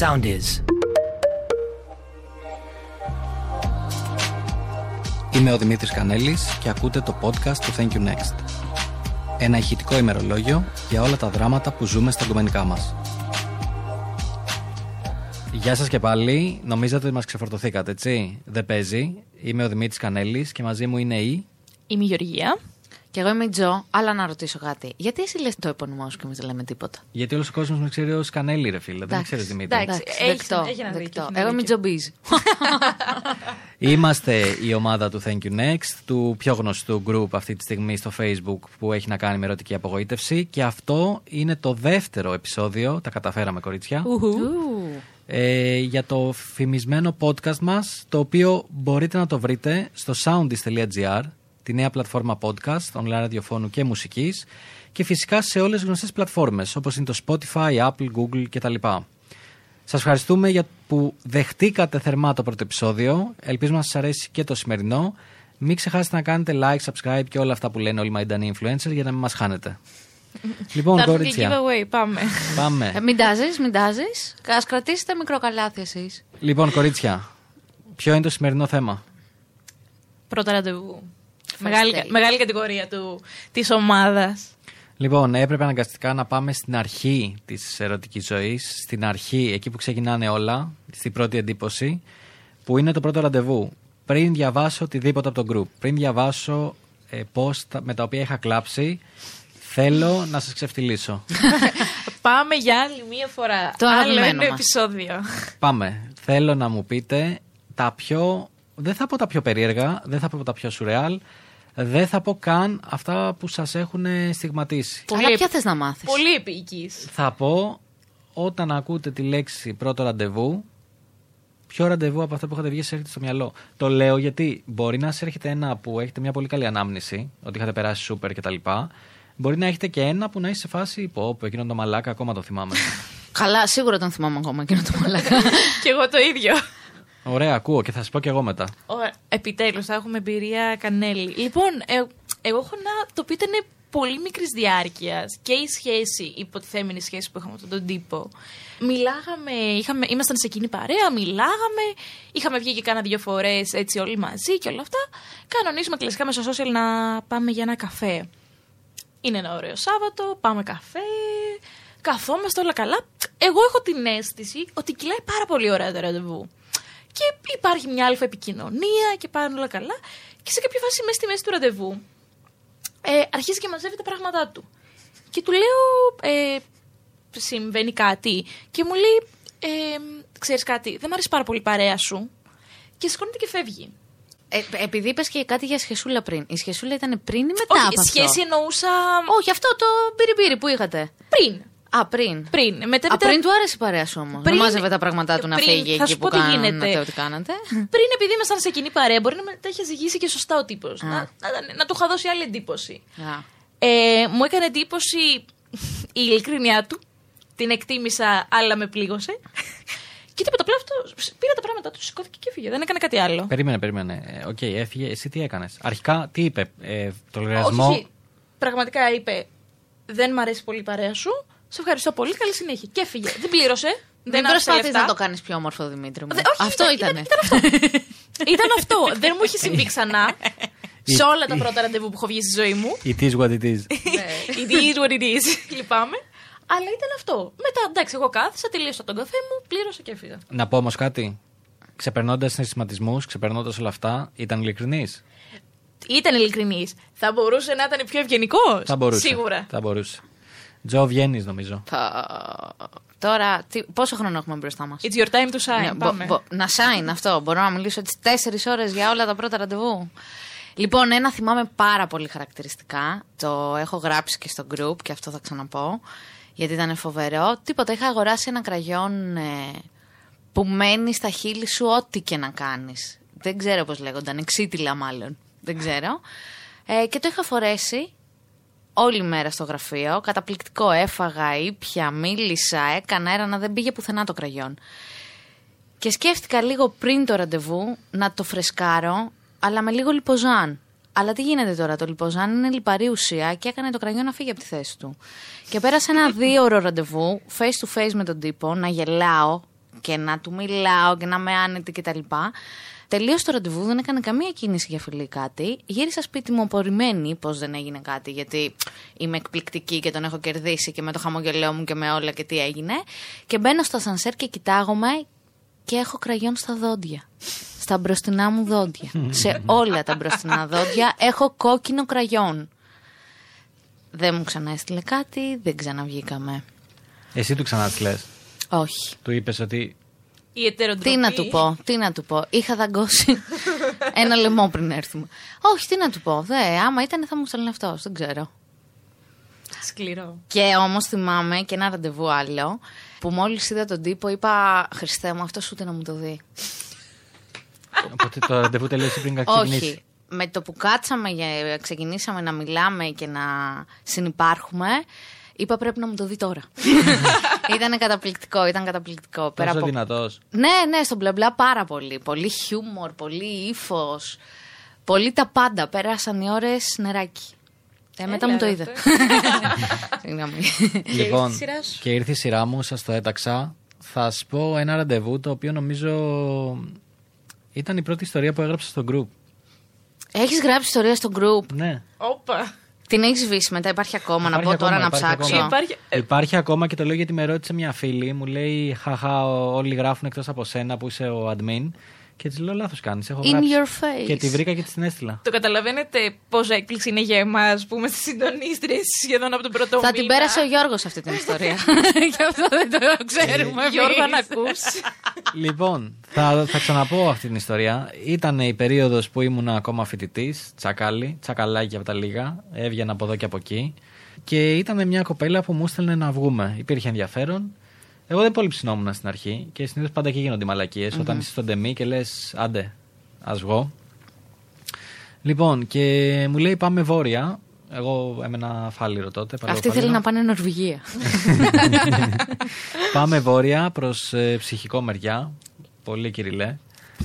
Sound is. Είμαι ο Δημήτρης Κανέλης και ακούτε το podcast του Thank You Next. Ένα ηχητικό ημερολόγιο για όλα τα δράματα που ζούμε στα κομμενικά μας. Γεια σας και πάλι. Νομίζατε ότι μας ξεφορτωθήκατε, έτσι; Δεν παίζει. Είμαι ο Δημήτρης Κανέλης και μαζί μου είναι η... Είμαι η Γεωργία. Και εγώ είμαι η Τζο, αλλά να ρωτήσω κάτι. Γιατί εσύ λες το επώνυμό σου και εμείς δεν λέμε τίποτα; Γιατί όλος ο κόσμος με ξέρει ως Κανέλη, ρε φίλε. Δεν με Εντάξει. ξέρεις Δημήτρη. Εντάξει. Εντάξει, έχεις- δεκτό, έχει ένα δίκιο, δεκτό. έχει ένα Εγώ είμαι η δίκιο. Τζομπίζ. Είμαστε η ομάδα του Thank You Next, του πιο γνωστού group αυτή τη στιγμή στο Facebook που έχει να κάνει με ερωτική απογοήτευση. Και αυτό είναι το δεύτερο επεισόδιο, τα καταφέραμε κορίτσια, ε, για το φημισμένο podcast μας, το οποίο μπορείτε να το βρείτε στο soundis.gr, τη νέα πλατφόρμα podcast, online ραδιοφώνου και μουσικής, και φυσικά σε όλες τις γνωστές πλατφόρμες, όπως είναι το Spotify, Apple, Google κτλ. Σας ευχαριστούμε για που δεχτήκατε θερμά το πρώτο επεισόδιο. Ελπίζουμε να σας αρέσει και το σημερινό. Μην ξεχάσετε να κάνετε like, subscribe και όλα αυτά που λένε όλοι οι μαϊντανοί influencers για να μην μας χάνετε. λοιπόν, Θα έρθουν και κορίτσια, giveaway, πάμε. πάμε. Ε, μην τάζεις, μην τάζεις. Ας κρατήσετε μικρό καλάθι εσείς. λοιπόν, κορίτσια, ποιο είναι το σημερινό θέμα; Πρώτο ραντεβού. Μεγάλη, μεγάλη κατηγορία του, της ομάδας. Λοιπόν, έπρεπε αναγκαστικά να πάμε στην αρχή της ερωτικής ζωής, στην αρχή, εκεί που ξεκινάνε όλα, στην πρώτη εντύπωση, που είναι το πρώτο ραντεβού. Πριν διαβάσω οτιδήποτε από το group, πριν διαβάσω ε, post τα- με τα οποία είχα κλάψει, θέλω να σας ξεφτυλίσω. Πάμε για άλλη μία φορά. Το Άλλο αγαπημένο ένα μας. επεισόδιο. Πάμε. Θέλω να μου πείτε τα πιο. Δεν θα πω τα πιο περίεργα, δεν θα πω τα πιο σουρεάλ, δεν θα πω καν αυτά που σας έχουν στιγματίσει. Πολύ Αλλά επ- ποια θες να μάθεις; Πολύ επίοικης. Θα πω όταν ακούτε τη λέξη πρώτο ραντεβού, ποιο ραντεβού από αυτά που είχατε βγει σας έρχεται στο μυαλό. Το λέω γιατί μπορεί να σας έρχεται ένα που έχετε μια πολύ καλή ανάμνηση, ότι είχατε περάσει σούπερ κτλ. Μπορεί να έχετε και ένα που να είσαι σε φάση πω, πω εκείνο το μαλάκα ακόμα το θυμάμαι. Καλά, σίγουρα τον θυμάμαι ακόμα εκείνο το μαλακά. και εγώ το ίδιο. Ωραία, ακούω και θα σας πω και εγώ μετά. Ωραία. Επιτέλους θα έχουμε εμπειρία κανέλη. Λοιπόν, ε, εγώ έχω ένα το οποίο ήταν πολύ μικρής διάρκειας και η σχέση, η υποτιθέμενη σχέση που είχαμε με τον τύπο. Μιλάγαμε, είχαμε, ήμασταν σε εκείνη παρέα, μιλάγαμε, είχαμε βγει και κάνα δύο φορές έτσι όλοι μαζί και όλα αυτά. Κανονίζουμε κλασικά μέσα στο social να πάμε για ένα καφέ. Είναι ένα ωραίο Σάββατο, πάμε καφέ, καθόμαστε όλα καλά. Εγώ έχω την αίσθηση ότι κυλάει πάρα πολύ ωραία το ραντεβού. Και υπάρχει μια αλφα επικοινωνία και πάνε όλα καλά. Και σε κάποια φάση, μέσα στη μέση του ραντεβού, ε, αρχίζει και μαζεύει τα πράγματά του. Και του λέω, ε, συμβαίνει κάτι. Και μου λέει, ε, ξέρεις κάτι, δεν μου αρέσει πάρα πολύ η παρέα σου. Και σηκώνεται και φεύγει. Ε, επειδή είπες και κάτι για σχεσούλα πριν. Η σχεσούλα ήταν πριν ή μετά από Όχι, σχέση αυτό; εννοούσα Όχι, αυτό το πυριμπύρι που είχατε. πριν. Α, πριν. Πριν. Μετά, Α, πριν του άρεσε η παρέα σου όμως. Πριν- Να μάζευε τα πράγματά του να πριν, φύγει θα εκεί σου που πω τι κάνατε γίνεται. ό,τι κάνατε. Πριν, επειδή ήμασταν σε κοινή παρέα, μπορεί να με τα είχε ζυγίσει και σωστά ο τύπος. Να, να, να του είχα δώσει άλλη εντύπωση. Α. Ε, μου έκανε εντύπωση η ειλικρίνειά του. Την εκτίμησα, αλλά με πλήγωσε. Και τίποτα, απλά αυτό πήρα τα πράγματα του, σηκώθηκε και έφυγε. Δεν έκανε κάτι άλλο. Περίμενε, περίμενε. Ε, Οκ, έφυγε. Εσύ τι έκανες; Αρχικά, τι είπε, ε, το λογαριασμό; Όχι, όχι. Πραγματικά είπε: Δεν μ' αρέσει πολύ η παρέα σου. Σε ευχαριστώ πολύ. Καλή συνέχεια. Και έφυγε. Δεν πλήρωσε. Δεν δεν άφησε προσπαθεί λεφτά. να το κάνεις πιο όμορφο, Δημήτρη μου. Δε- όχι, αυτό ήταν- ήταν. Ήταν αυτό. δεν μου έχει συμβεί ξανά. σε όλα τα πρώτα ραντεβού που έχω βγει στη ζωή μου. It is what it is. It is what it is. Λυπάμαι. Αλλά ήταν αυτό. Μετά, εντάξει, εγώ κάθισα, τελείωσα τον καφέ μου, πλήρωσα και έφυγα. Να πω όμως κάτι. Ξεπερνώντας συναισθηματισμού, ξεπερνώντας όλα αυτά, ήταν ειλικρινής. Ήταν ειλικρινής. Θα μπορούσε να ήταν πιο ευγενικός. Θα μπορούσε. Σίγουρα. Θα μπορούσε. Τζο, βγαίνεις νομίζω. Θα- Τώρα, τι, πόσο χρόνο έχουμε μπροστά μας; It's your time to shine. Πάμε. να σάιν αυτό. Μπορώ να μιλήσω τι τέσσερις ώρες για όλα τα πρώτα ραντεβού. Λοιπόν, ένα θυμάμαι πάρα πολύ χαρακτηριστικά. Το έχω γράψει και στο group και αυτό θα ξαναπώ. Γιατί ήταν φοβερό. Τίποτα, είχα αγοράσει ένα κραγιόν ε, που μένει στα χείλη σου ό,τι και να κάνεις. Δεν ξέρω πώς λέγονταν, εξίτηλα μάλλον. Δεν ξέρω. Ε, και το είχα φορέσει όλη μέρα στο γραφείο. Καταπληκτικό. Έφαγα, ήπια, μίλησα, έκανα έρανα, δεν πήγε πουθενά το κραγιόν. Και σκέφτηκα λίγο πριν το ραντεβού να το φρεσκάρω, αλλά με λίγο λιποζάν. Αλλά τι γίνεται τώρα, το λιποζάν είναι λιπαρή ουσία και έκανε το κραγιόν να φύγει από τη θέση του. Και πέρασα ένα δύο ώρο ραντεβού, face to face με τον τύπο, να γελάω και να του μιλάω και να με άνετη κτλ. Τελείωσε το ραντεβού, δεν έκανε καμία κίνηση για φιλή ή κάτι. Γύρισα σπίτι μου απορριμμένη πω δεν έγινε κάτι, γιατί είμαι εκπληκτική και τον έχω κερδίσει και με το χαμογελό μου και με όλα και τι έγινε. Και μπαίνω στο σανσέρ και κοιτάγομαι και έχω κραγιόν στα δόντια. Στα μπροστινά μου δόντια. Σε όλα τα μπροστινά δόντια έχω κόκκινο κραγιόν. Δεν μου ξαναέστειλε κάτι, δεν ξαναβγήκαμε. Εσύ του ξανά τη λες; Όχι. Του είπες ότι. Η ετεροντροπή. Τι να του πω, τι να του πω. Είχα δαγκώσει ένα λαιμό πριν έρθουμε. Όχι, τι να του πω. Δε, άμα ήταν θα μου στέλνει αυτός, δεν ξέρω. Σκληρό. Και όμως θυμάμαι και ένα ραντεβού άλλο που μόλις είδα τον τύπο είπα Χριστέ μου, αυτός ούτε να μου το δει. Οπότε το ραντεβού τελείωσε πριν ξεκινήσει. Όχι. Με το που κάτσαμε, για- ξεκινήσαμε να μιλάμε και να συνυπάρχουμε, είπα πρέπει να μου το δει τώρα. ήταν καταπληκτικό, ήταν καταπληκτικό. Πέρα Τόσο από... δυνατός. Ναι, ναι, στον μπλα μπλα πάρα πολύ. Πολύ χιούμορ, πολύ ύφος. Πολύ τα πάντα. Πέρασαν οι ώρες νεράκι. Ε, μετά Έλα, μου το ρε, είδε. αυτό. Συγγνώμη. Λοιπόν, ήρθε η σειράς σου. και ήρθε η σειρά μου, σας το έταξα. Θα σου πω ένα ραντεβού το οποίο νομίζω ήταν η πρώτη ιστορία που έγραψα στο group. Έχεις γράψει ιστορία στο group; Ναι. Όπα. Την έχεις σβήσει μετά, υπάρχει ακόμα. Υπάρχει να πω τώρα ακόμα, να υπάρχει ψάξω. ακόμα. Υπάρχει. ε, Υπάρχει ακόμα και το λέω γιατί με ρώτησε μια φίλη. Μου λέει Χαχά, όλοι γράφουν εκτός από σένα που είσαι ο admin. Και της λέω λάθος κάνεις. Έχω In γράψει. your face. Και τη βρήκα και τη την έστειλα. Το καταλαβαίνετε πόσα έκπληξη είναι για εμάς που είμαστε συντονίστρε σχεδόν από τον πρώτο Θα την μήνα. πέρασε ο Γιώργος αυτή την ιστορία. Γι' αυτό δεν το ξέρουμε. Γιώργο, αν εμείς. ακούς. λοιπόν, θα, θα ξαναπώ αυτή την ιστορία. Ήταν η περίοδος που ήμουν ακόμα φοιτητής, τσακάλι, τσακαλάκι από τα λίγα. Έβγαινα από εδώ και από εκεί. Και ήταν μια κοπέλα που μου έστελνε να βγούμε. Υπήρχε ενδιαφέρον. Εγώ δεν πολύ ψινόμουν στην αρχή και συνήθως πάντα εκεί γίνονται οι μαλακίες. Όταν είσαι στον τεμί και λες, άντε, ας βγω. Λοιπόν, και μου λέει πάμε βόρεια. Εγώ έμενα φάληρο τότε. Αυτή παλαιοφάλιρο. θέλει να πάνε Νορβηγία. Πάμε βόρεια προς Ψυχικό μεριά. Πολύ κυριλέ.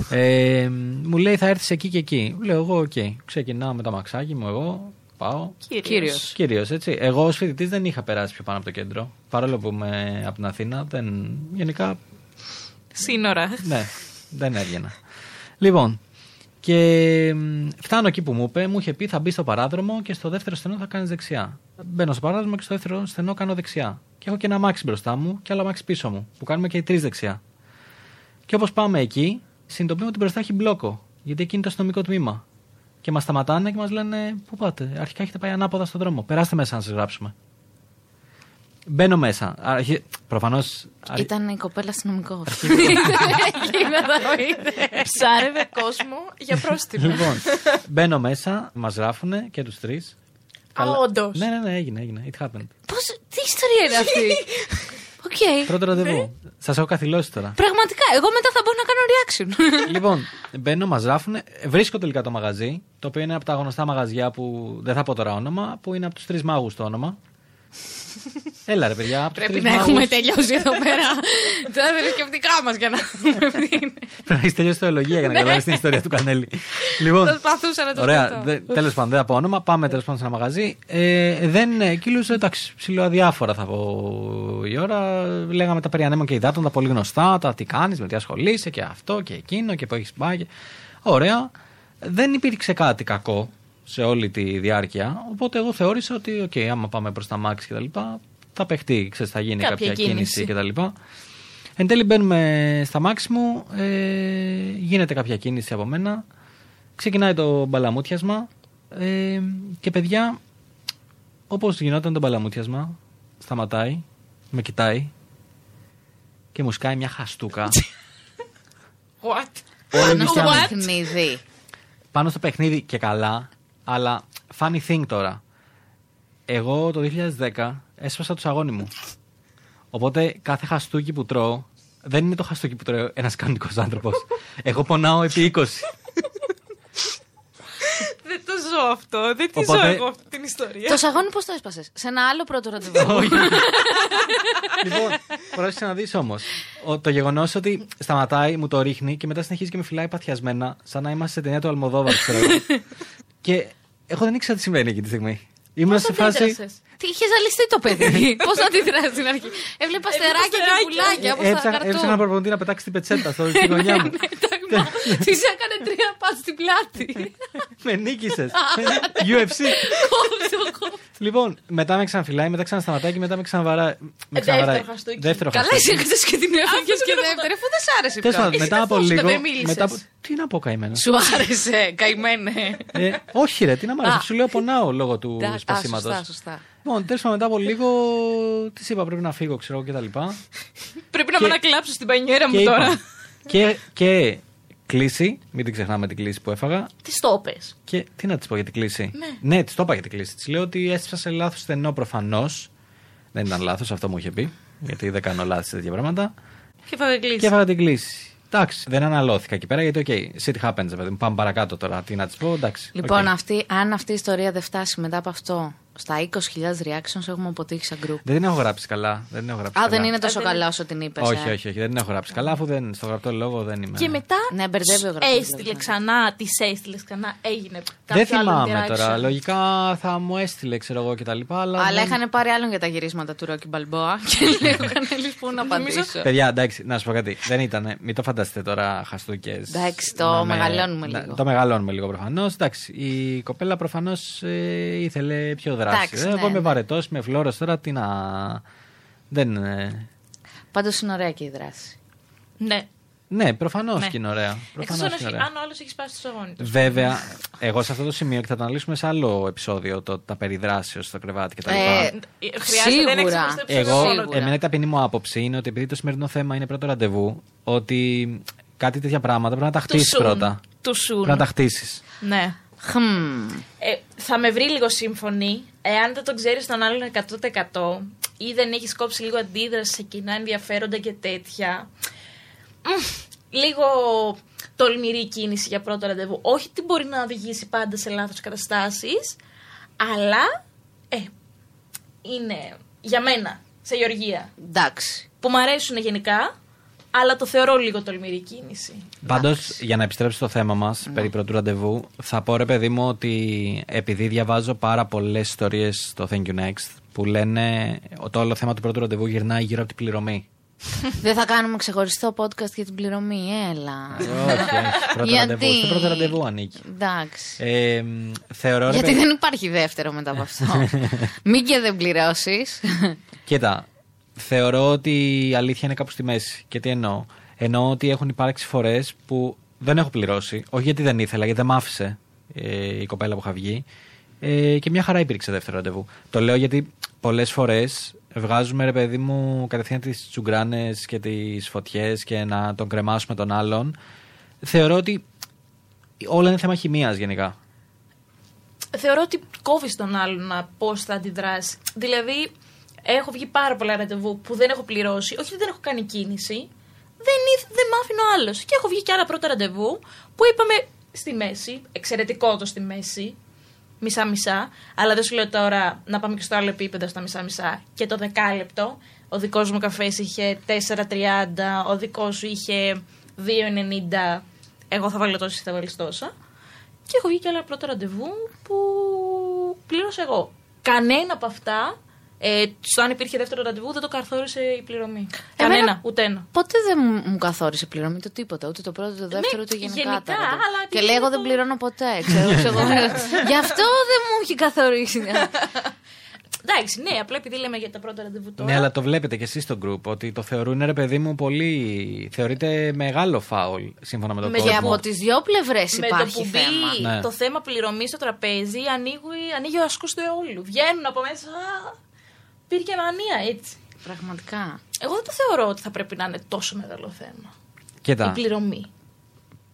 Ε, μου λέει θα έρθεις εκεί και εκεί. Λέω εγώ, οκ. Ξεκινάω με το αμαξάκι μου, εγώ πάω. Κύριος. Κυρίως, έτσι. Εγώ ως φοιτητής δεν είχα περάσει πιο πάνω από το κέντρο. Παρόλο που είμαι από την Αθήνα, δεν. Γενικά, Σύνορα. ναι, δεν έβγαινα. Λοιπόν, και μ, φτάνω εκεί που μου είπε, μου είχε πει θα μπει στο παράδρομο και στο δεύτερο στενό θα κάνεις δεξιά. Μπαίνω στο παράδρομο και στο δεύτερο στενό κάνω δεξιά. Και έχω και ένα αμάξι μπροστά μου και άλλο αμάξι πίσω μου, που κάνουμε και οι τρεις δεξιά. Και όπως πάμε εκεί, συνειδητοποιούμε ότι μπροστά έχει μπλόκο. Γιατί εκεί είναι το αστυνομικό τμήμα. Και μας σταματάνε και μας λένε: Πού πάτε, αρχικά έχετε πάει ανάποδα στον δρόμο. Περάστε μέσα να σας γράψουμε. Μπαίνω μέσα. Προφανώς. Ήταν η κοπέλα αστυνομικός. Εκεί με τα είδε. Ψάρευε κόσμο για πρόστιμο. Λοιπόν, μπαίνω μέσα, μας γράφουνε και τους τρεις. Α, όντως. Ναι, ναι, ναι, έγινε, έγινε. It happened. Πώς, τι ιστορία είναι αυτή; Οκ. Πρώτο ραντεβού. Σας έχω καθυλώσει τώρα. Πραγματικά, εγώ μετά θα μπορώ να κάνω reaction. λοιπόν, μπαίνω, μας γράφουνε. Βρίσκω τελικά το μαγαζί, το οποίο είναι από τα γνωστά μαγαζιά που δεν θα πω τώρα όνομα, που είναι από τους τρεις μάγους το όνομα. Έλα ρε παιδιά, από τους Πρέπει τρεις να μάγους. έχουμε τελειώσει εδώ πέρα τα θρησκευτικά μας για να δούμε τι είναι. Πρέπει να έχεις τελειώσει θεολογία για να καταλάβεις την ιστορία του Κανέλη. λοιπόν, Προσπαθούσα να το Ωραία. σκεφτώ. Τέλος πάντων, δεν θα πω όνομα. Πάμε τέλος πάντων σε ένα μαγαζί. Ε, δεν ε, κυλούσε, εντάξει, ψιλοαδιάφορα θα πω η ώρα. Λέγαμε τα περί ανέμων και υδάτων, τα πολύ γνωστά, τα τι κάνεις, με τι ασχολείσαι και αυτό και εκείνο και που έχεις πάει. και- Ωραία. Δεν υπήρξε κάτι κακό σε όλη τη διάρκεια. Οπότε εγώ θεώρησα ότι, οκ, άμα πάμε προς τ' αμάξι και τα λοιπά, θα παιχτεί, ξέρεις, θα γίνει Κάποια κάποια, κίνηση κίνηση. και τα λοιπά. Εν τέλει μπαίνουμε στα μάξι μου, ε, γίνεται κάποια κίνηση από μένα. Ξεκινάει το μπαλαμούτιασμα ε, και παιδιά, όπως γινόταν το μπαλαμούτιασμα, σταματάει, με κοιτάει και μου σκάει μια χαστούκα What? Πάνω στο What? παιχνίδι. πάνω στο παιχνίδι και καλά, αλλά funny thing τώρα. Εγώ το 2010 έσπασα το σαγόνι μου. Οπότε κάθε χαστούκι που τρώω δεν είναι το χαστούκι που τρώει ένας κανονικός άνθρωπος. Εγώ πονάω επί 20. Δεν το ζω αυτό. Δεν τη Οπότε- ζω εγώ αυτή την ιστορία. Το σαγόνι πώς το έσπασες, σε ένα άλλο πρώτο ραντεβού. Όχι. λοιπόν, πρόσεξε να δει όμω. Το γεγονός ότι σταματάει, μου το ρίχνει και μετά συνεχίζει και με φυλάει παθιασμένα, σαν να είμαστε σε ταινία του Αλμοδόβαρ, ξέρω εγώ. και εγώ δεν ήξερα τι συμβαίνει εκεί τη στιγμή. Ήμουν Πώς σε φάση. αντέδρασες; Τι είχες ζαλιστεί το παιδί; Πώς να αντιδράσει στην αρχή; Έβλεπα στεράκια και πουλάκια. όπως στα Έψαχνα έψαχνα ένα καρτούν. προπονητή να πετάξει την πετσέτα στο- στη γωνιά μου. Της έκανε τρία πάτ στην πλάτη. Με νίκησες. UFC. Κόψω, κόψω. Λοιπόν, μετά με ξαναφυλάει, μετά ξανασταματάει και μετά με ξαναβαράει. Με Ε, ξαναβαράει. δεύτερο χαστούκι. Δεύτερο Καλά, εσύ χαστούκι. έκατσε και την έφαγε και δεύτερη, αφού δεν σ' άρεσε Τέλος πιο. πάντων, μετά από καθόσουν, λίγο. δεν μίλησες. Μετά από... Τι να πω καημένο. Σου άρεσε, καημένε. Ε, όχι, ρε, τι να μ' άρεσε. Α. Σου λέω πονάω λόγω του Α, σπασίματος. Σωστά, σωστά. Λοιπόν, τέλος πάντων, μετά από λίγο. Τη είπα, πρέπει να φύγω, ξέρω εγώ κτλ. Πρέπει να Και- με ανακλάψω στην πανιέρα Και μου τώρα. είπα. Και, και κλίση, μην την ξεχνάμε την κλίση που έφαγα. Τις το πες. Και τι να της πω για την κλίση; Ναι. Ναι, της το είπα για την κλίση. Της λέω ότι έσπασε λάθος στενό προφανώς. Δεν ήταν λάθος, αυτό μου είχε πει. Γιατί δεν κάνω λάθη σε τέτοια πράγματα. Και έφαγα κλήση. Και έφαγα την κλήση. Εντάξει, δεν αναλώθηκα εκεί πέρα γιατί, ok, shit happens, παιδί μου. Πάμε παρακάτω τώρα. Τι να της πω, εντάξει. Λοιπόν, οκ. αυτή, αν αυτή η ιστορία δεν φτάσει μετά από αυτό στα 20.000 reactions, έχουμε αποτύχει σαν group. Δεν την έχω γράψει καλά. Δεν την έχω γράψει Α, καλά. δεν είναι τόσο Ε, δεν- καλά όσο την είπες. Όχι, όχι, όχι, δεν την έχω γράψει καλά, αφού δεν, στο γραπτό λόγο δεν είμαι. Και μετά Ναι, μπερδεύει ο γραφής, έστειλε δηλαδή. ξανά, τη έστειλες ξανά, έγινε. Δεν κάποιο άλλο θυμάμαι τώρα. interaction. Λογικά θα μου έστειλε, ξέρω εγώ κτλ. Αλλά, Αλλά δεν- είχαν πάρει άλλον για τα γυρίσματα του Ρόκι Μπαλμπόα και λέω κανένα πού να απαντήσω. Παιδιά, εντάξει, να σου πω κάτι. Δεν ήταν. Μην το φανταστείτε τώρα χαστούκες. Εντάξει, το μεγαλώνουμε λίγο. Το μεγαλώνουμε λίγο προφανώς. Εντάξει, η κοπέλα προφανώς ήθελε πιο δράση. Εντάξει, Ε, ναι, Εγώ είμαι ναι. βαρετός, με φλόρο τώρα, τι να. Δεν. ε, Πάντως είναι ωραία και η δράση. Ναι. Ναι, προφανώς Ναι. και είναι ωραία. Εκτό Προφανώς αν, και είναι έχει- ωραία. αν ο άλλος έχει σπάσει το σαγόνι του. Βέβαια, εγώ σε αυτό το σημείο και θα το αναλύσουμε σε άλλο επεισόδιο, το, τα περί δράσεως στο κρεβάτι κτλ. Ε, Χρειάζεται ένα Σίγουρα. ξεχωριστό Εγώ, επεισόδιο. Σίγουρα. εμένα η ταπεινή μου άποψη είναι ότι επειδή το σημερινό θέμα είναι πρώτο ραντεβού, ότι κάτι τέτοια πράγματα πρέπει να τα Του χτίσεις σουν. πρώτα. Του σουν. Πρέπει να τα χτίσεις. Ναι. Χμ. Ε, θα με βρει λίγο σύμφωνη εάν δεν τον ξέρει τον άλλον 100% ή δεν έχεις κόψει λίγο αντίδραση σε κοινά ενδιαφέροντα και τέτοια. Μμ, λίγο τολμηρή κίνηση για πρώτο ραντεβού. Όχι ότι μπορεί να οδηγήσει πάντα σε λάθος καταστάσεις, αλλά ε, είναι για μένα, σε Γεωργία, Εντάξει. που μου αρέσουν γενικά, αλλά το θεωρώ λίγο τολμηρή κίνηση. Πάντως, για να επιστρέψω στο θέμα μας περί πρώτου ραντεβού, θα πω ρε παιδί μου ότι επειδή διαβάζω πάρα πολλές ιστορίες στο Thank you Next που λένε ότι το όλο θέμα του πρώτου ραντεβού γυρνάει γύρω από την πληρωμή. Δεν θα κάνουμε ξεχωριστό podcast για την πληρωμή, έλα. όχι, όχι. Πρώτο Γιατί; ραντεβού. Στο πρώτο ραντεβού ανήκει. Εντάξει. Ε, μ, θεωρώ ρε Γιατί παιδί- δεν υπάρχει δεύτερο μετά από αυτό. Μην και δεν πληρώσεις. Κοίτα, θεωρώ ότι η αλήθεια είναι κάπου στη μέση. Και τι εννοώ. Εννοώ ότι έχουν υπάρξει φορές που δεν έχω πληρώσει. Όχι γιατί δεν ήθελα, γιατί δεν μ' άφησε ε, η κοπέλα που είχα βγει. Ε, και μια χαρά υπήρξε δεύτερο ραντεβού. Το λέω γιατί πολλές φορές βγάζουμε ρε παιδί μου κατευθείαν τις τσουγκράνες και τις φωτιές και να τον κρεμάσουμε τον άλλον. Θεωρώ ότι όλα είναι θέμα χημίας γενικά. θεωρώ ότι κόβεις τον άλλον να πώς θα αντιδράσεις. Δηλαδή, έχω βγει πάρα πολλά ραντεβού που δεν έχω πληρώσει. Όχι ότι δεν έχω κάνει κίνηση. Δεν, ήθ- δεν μ' άφηνε ο άλλος. Και έχω βγει και άλλα πρώτα ραντεβού που είπαμε στη μέση. Εξαιρετικό το στη μέση. Μισά-μισά. Αλλά δεν σου λέω τώρα να πάμε και στο άλλο επίπεδο στα μισά-μισά. Και το δεκάλεπτο. Ο δικός μου καφές είχε 4,30. Ο δικός σου είχε 2,90. Εγώ θα βάλω τόσο, εσύ θα βάλεις τόσα. Και έχω βγει και άλλα πρώτα ραντεβού που πλήρωσα εγώ. Κανένα από αυτά, ε, στο αν υπήρχε δεύτερο ραντεβού, δεν το καθόρισε η πληρωμή. Εμένα- Κανένα, ούτε ένα. Ποτέ δεν μου- μου καθόρισε πληρωμή το τίποτα. Ούτε το πρώτο, το δεύτερο, ούτε γενικά. γενικά, τα ραντεβού. αλλά Και επειδή λέει, εγώ είναι δεν το- πληρώνω ποτέ. Ξέρω, ξέρω, εγώ. Γι' αυτό δεν μου έχει καθορίσει. Εντάξει, ναι, απλά επειδή λέμε για τα πρώτα ραντεβού τώρα. Ναι, αλλά το βλέπετε κι εσείς στο group ότι το θεωρούν ρε παιδί μου πολύ. θεωρείται μεγάλο φάουλ σύμφωνα με τον Με κόσμο. Και από τις δύο πλευρές με το υπάρχει που θέμα. μπει Ναι. το θέμα πληρωμής στο τραπέζι, ανοίγει, ανοίγει ο ασκό του αιώλου. Βγαίνουν από μέσα. Α, Πήρε μανία έτσι. Πραγματικά. Εγώ δεν το θεωρώ ότι θα πρέπει να είναι τόσο μεγάλο θέμα. Κοίτα, Η πληρωμή.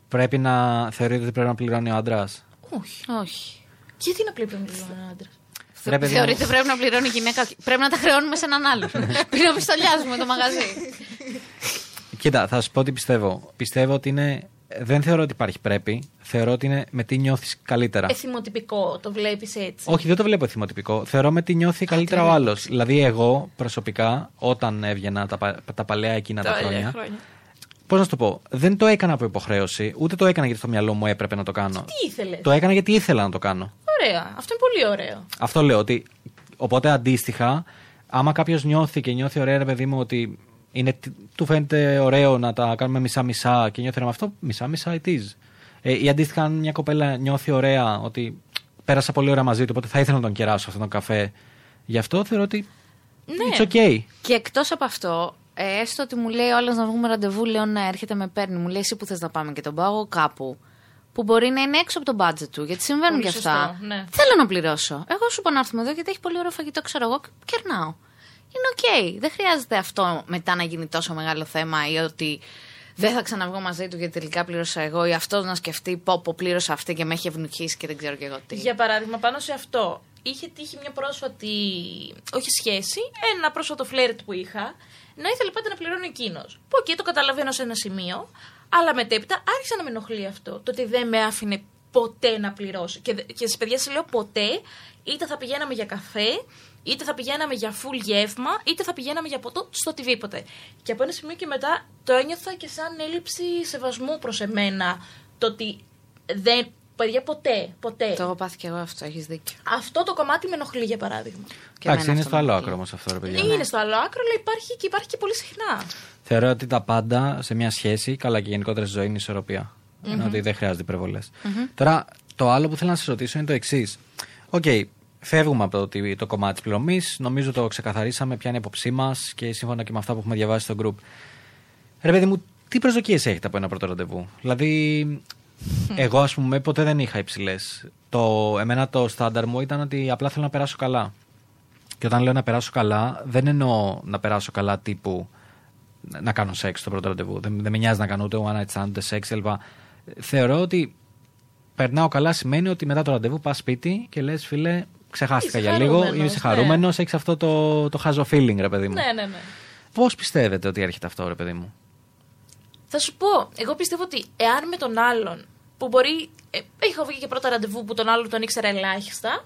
πρέπει να θεωρείτε ότι πρέπει να πληρώνει ο άντρας. Όχι. Όχι. Γιατί να πληρώνει ο άντρας; Ρε παιδί μου. Θεωρείται πρέπει να πληρώνει η γυναίκα. Πρέπει να τα χρεώνουμε σε έναν άλλον. Πριν να πιστολιάζουμε το μαγαζί. Κοίτα, θα σου πω τι πιστεύω. Πιστεύω ότι είναι. Δεν θεωρώ ότι υπάρχει πρέπει. Θεωρώ ότι είναι με τι νιώθεις καλύτερα. Εθιμοτυπικό, το βλέπεις έτσι; Όχι, δεν το βλέπω εθιμοτυπικό. Θεωρώ με τι νιώθει καλύτερα ο άλλος. Δηλαδή, εγώ προσωπικά, όταν έβγαινα τα, πα- τα παλαιά εκείνα τα, Τα παλιά χρόνια. χρόνια. Πώς να σου το πω, δεν το έκανα από υποχρέωση, ούτε το έκανα γιατί στο μυαλό μου έπρεπε να το κάνω. Τι ήθελες; Το έκανα γιατί ήθελα να το κάνω. Ωραία. Αυτό είναι πολύ ωραίο. Αυτό λέω ότι Οπότε αντίστοιχα, άμα κάποιος νιώθει και νιώθει ωραία, ρε παιδί μου, ότι είναι, του φαίνεται ωραίο να τα κάνουμε μισά-μισά και νιώθει με αυτό, μισά-μισά it is. Ε, ή αντίστοιχα, αν μια κοπέλα νιώθει ωραία, ότι πέρασα πολύ ωραία μαζί του, οπότε θα ήθελα να τον κεράσω αυτόν τον καφέ. Γι' αυτό θεωρώ ότι. Ναι. It's okay. Και εκτός από αυτό, ε, έστω ότι μου λέει όλο να βγούμε ραντεβού, λέω να έρχεται με παίρνει. Μου λέει εσύ που θες να πάμε και τον πάω κάπου. Που μπορεί να είναι έξω από το budget του, γιατί συμβαίνουν Πολύ και αυτά. σωστό, ναι. Θέλω να πληρώσω. Εγώ σου είπα να έρθουμε εδώ γιατί έχει πολύ ωραίο φαγητό, ξέρω εγώ, και κερνάω. Είναι οκ. Δεν χρειάζεται αυτό μετά να γίνει τόσο μεγάλο θέμα ή ότι δεν θα ξαναβγώ μαζί του γιατί τελικά πλήρωσα εγώ ή αυτός να σκεφτεί πω πω πλήρωσε αυτή και με έχει ευνουχίσει και δεν ξέρω και εγώ τι. Για παράδειγμα, πάνω σε αυτό, είχε τύχει μια πρόσφατη, όχι σχέση, ένα πρόσφατο φλερτ που είχα, να ήθελε πάντα να πληρώνει εκείνος. Που εκεί το καταλαβαίνω σε ένα σημείο, αλλά μετέπειτα άρχισε να με ενοχλεί αυτό. Το ότι δεν με άφηνε ποτέ να πληρώσω. Και, και στις παιδιά σε λέω ποτέ, είτε θα πηγαίναμε για καφέ, είτε θα πηγαίναμε για full γεύμα, είτε θα πηγαίναμε για ποτό, στο οτιδήποτε. Και από ένα σημείο και μετά το ένιωθα και σαν έλλειψη σεβασμού προς εμένα. Το ότι δεν. Παιδιά, ποτέ, ποτέ. Το έχω πάθει και εγώ αυτό, έχεις δίκιο. Αυτό το κομμάτι με ενοχλεί για παράδειγμα. Και Εντάξει, εμένα είναι αυτό στο άλλο με άκρο όμως αυτό, ρε παιδιά. Είναι στο άλλο άκρο, αλλά υπάρχει και, υπάρχει και πολύ συχνά. Θεωρώ ότι τα πάντα σε μια σχέση, καλά και γενικότερα στη ζωή, είναι ισορροπία. Είναι ότι δεν χρειάζεται υπερβολές. Τώρα, το άλλο που θέλω να σας ρωτήσω είναι το εξής. Οκ, φεύγουμε από το, ότι- το κομμάτι της πληρωμής. Νομίζω το ξεκαθαρίσαμε ποια είναι η απόψή μας και σύμφωνα και με αυτά που έχουμε διαβάσει στο group. Ρε παιδί μου, τι προσδοκίες έχετε από ένα πρώτο ραντεβού; Δηλαδή, εγώ ας πούμε ποτέ δεν είχα υψηλές. Το, εμένα το στάνταρ μου ήταν ότι απλά θέλω να περάσω καλά. Και όταν λέω να περάσω καλά, δεν εννοώ να περάσω καλά τύπου να κάνω σεξ στο πρώτο ραντεβού. Δεν, δεν με νοιάζει να κάνω ούτε one night stand, ούτε σεξ κλπ. Θεωρώ ότι περνάω καλά σημαίνει ότι μετά το ραντεβού πας σπίτι και λες, φίλε, ξεχάστηκα Είσαι για λίγο, χαρούμενος, είσαι ναι. χαρούμενο, έχεις αυτό το, το χάζο feeling, ρε παιδί μου. Ναι, ναι, ναι. Πώς πιστεύετε ότι έρχεται αυτό, ρε παιδί μου; Θα σου πω, εγώ πιστεύω ότι εάν με τον άλλον που μπορεί. Ε, είχα βγει και πρώτα ραντεβού που τον άλλον τον ήξερα ελάχιστα.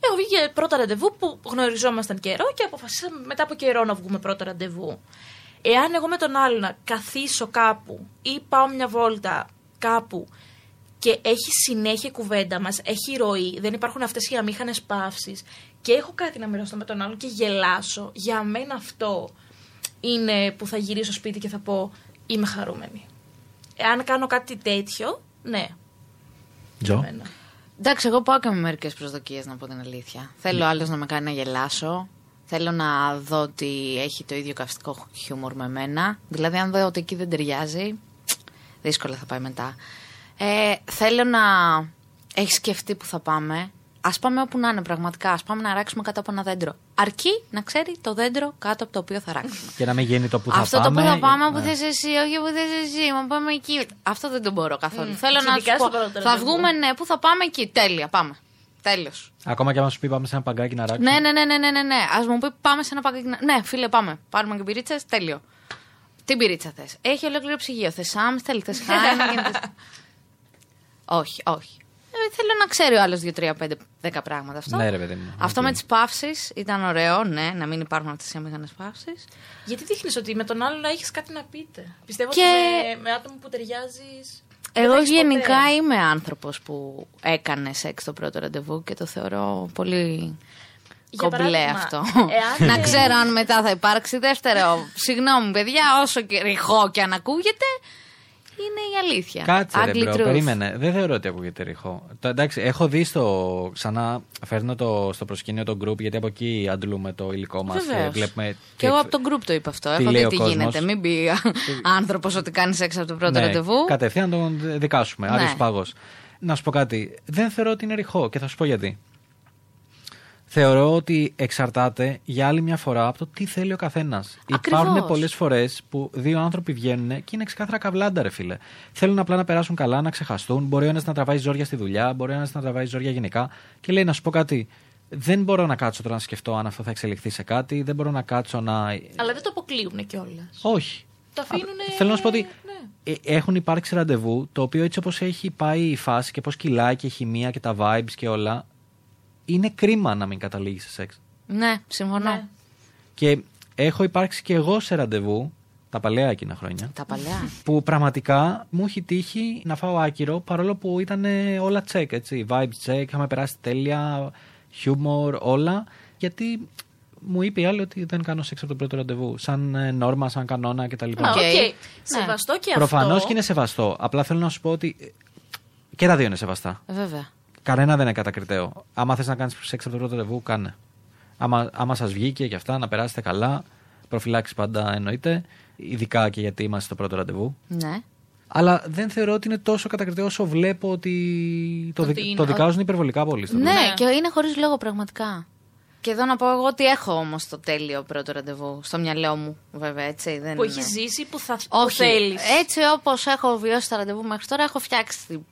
Έχω βγει και πρώτα ραντεβού που γνωριζόμασταν καιρό και αποφασίσαμε μετά από καιρό να βγούμε πρώτα ραντεβού. Εάν εγώ με τον άλλον να καθίσω κάπου ή πάω μια βόλτα κάπου και έχει συνέχεια η κουβέντα μας, έχει ροή, δεν υπάρχουν αυτές οι αμήχανες παύσεις και έχω κάτι να μοιραστώ με τον άλλον και γελάσω, για μένα αυτό είναι που θα γυρίσω σπίτι και θα πω είμαι χαρούμενη. Εάν κάνω κάτι τέτοιο, ναι. Τζο; εμένα. Εντάξει, εγώ πάω και με μερικές προσδοκίες να πω την αλήθεια. Θέλω άλλος να με κάνει να γελάσω. Θέλω να δω ότι έχει το ίδιο καυστικό χιούμορ με μένα. Δηλαδή, αν δω ότι εκεί δεν ταιριάζει, δύσκολα θα πάει μετά. Ε, θέλω να έχεις σκεφτεί που θα πάμε. Α πάμε όπου να είναι πραγματικά. Α πάμε να ράξουμε κάτω από ένα δέντρο. Αρκεί να ξέρει το δέντρο κάτω από το οποίο θα ράξουμε. Και να μην γίνει το που θα Αυτό πάμε. το που θα πάμε, που ναι. θες εσύ, όχι που θες εσύ, μα πάμε εκεί. Αυτό δεν το μπορώ καθόλου. Θέλω να Ειδικά σου στο πω. πρώτο Θα ραντεβού. βγούμε, ναι, που θα πάμε εκεί. Τέλεια, πάμε. Τέλος. Ακόμα και αν σου πει πάμε σε ένα παγκάκι να αράξουμε. Ναι, ναι, ναι, ναι, ναι, ναι, ναι. Ας μου πει πάμε σε ένα παγκάκι. να- Ναι, φίλε, πάμε. Πάρουμε και μπυρίτσες, τέλειο. Τι μπυρίτσα θες; Έχει ολόκληρο ψυγείο. Θες Amstel, θες Heineken. θες- όχι, όχι. Ε, θέλω να ξέρει ο άλλος 2, 3, 5, 10 πράγματα αυτό. Ναι, ρε παιδί μου. Αυτό Οκ. με τις παύσεις ήταν ωραίο, ναι, να μην υπάρχουν αυτές οι αμήχανες παύσεις. Γιατί δείχνεις ότι με τον άλλον έχεις κάτι να πείτε; Πιστεύω Και- ότι με, με άτομο που ταιριάζεις. Εγώ γενικά είμαι άνθρωπος που έκανε σεξ το πρώτο ραντεβού και το θεωρώ πολύ Για κομπλέ παράδειγμα, αυτό. εάν- να ξέρω αν μετά θα υπάρξει δεύτερο. Συγγνώμη παιδιά, όσο και ρηχό και αν ακούγεται, είναι η αλήθεια. Κάτσε ρε Ugly bro, truth. περίμενε. Δεν θεωρώ ότι ακούγεται ρηχό. Το, εντάξει, έχω δει στο. Ξανά φέρνω το, στο προσκήνιο το group γιατί από εκεί αντλούμε το υλικό μας και Βεβαίως. βλέπουμε. Και εγώ από το group το είπα αυτό. τι Έχω λέει δει ο τι κόσμος. γίνεται. Μην πει άνθρωπος ότι κάνεις σεξ από το πρώτο Ναι, ραντεβού. Κατευθείαν τον δικάσουμε. Ναι. Άρης πάγο. Να σου πω κάτι. Δεν θεωρώ ότι είναι ρηχό και θα σου πω γιατί. Θεωρώ ότι εξαρτάται για άλλη μια φορά από το τι θέλει ο καθένας. Ακριβώς. Υπάρχουν πολλές φορές που δύο άνθρωποι βγαίνουν και είναι ξεκάθαρα καβλάντα, ρε φίλε. Θέλουν απλά να περάσουν καλά, να ξεχαστούν. Μπορεί ο ένας να τραβάει ζόρια στη δουλειά, μπορεί ο ένας να τραβάει ζόρια γενικά. Και λέει να σου πω κάτι. Δεν μπορώ να κάτσω τώρα να σκεφτώ αν αυτό θα εξελιχθεί σε κάτι. Δεν μπορώ να κάτσω να. Αλλά δεν το αποκλείουν κιόλας. Όχι. Το αφήνουνε- Α, Θέλω να σου πω ότι ναι. ε, έχουν υπάρξει ραντεβού το οποίο έτσι όπως έχει πάει η φάση και πώς κυλάει και η χημεία και τα vibes και όλα είναι κρίμα να μην καταλήγεις σε σεξ. Ναι, συμφωνώ. Ναι. Και έχω υπάρξει και εγώ σε ραντεβού τα παλαιά εκείνα χρόνια Τα παλιά. που πραγματικά μου έχει τύχει να φάω άκυρο παρόλο που ήταν όλα check, έτσι. Vibes check, είχαμε περάσει τέλεια, humor, όλα. γιατί μου είπε η άλλη ότι δεν κάνω σεξ από το πρώτο ραντεβού. Σαν ε, νόρμα, σαν κανόνα κτλ. Α, ok. Ok. Σεβαστό και Προφανώς αυτό. και είναι σεβαστό. Απλά θέλω να σου πω ότι ε, και τα δύο είναι σεβαστά. Ε, Βέβαια. Κανένα δεν είναι κατακριτέο. Άμα θες να κάνεις σεξ από το πρώτο ραντεβού, κάνε. Άμα, άμα σας βγήκε και αυτά, να περάσετε καλά. Προφυλάξεις πάντα εννοείται. Ειδικά και γιατί είμαστε στο πρώτο ραντεβού. Ναι. Αλλά δεν θεωρώ ότι είναι τόσο κατακριτέο όσο βλέπω ότι το, Ότι δι- είναι. το δικάζουν υπερβολικά πολύ. στο Ναι, τέλος. Ναι. και είναι χωρίς λόγο πραγματικά. Και εδώ να πω εγώ ότι έχω όμως το τέλειο πρώτο ραντεβού. Στο μυαλό μου, βέβαια, έτσι. Δεν Που είναι. έχει ζήσει, που θα που Όχι. θέλεις. Έτσι όπως έχω βιώσει τα ραντεβού μέχρι τώρα, έχω φτιάξει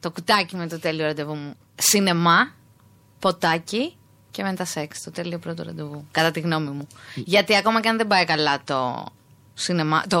το κουτάκι με το τέλειο ραντεβού μου. Σινεμά, ποτάκι και μετά σεξ. Το τέλειο πρώτο ραντεβού. Κατά τη γνώμη μου. Γιατί ακόμα και αν δεν πάει καλά το σινεμά. Το,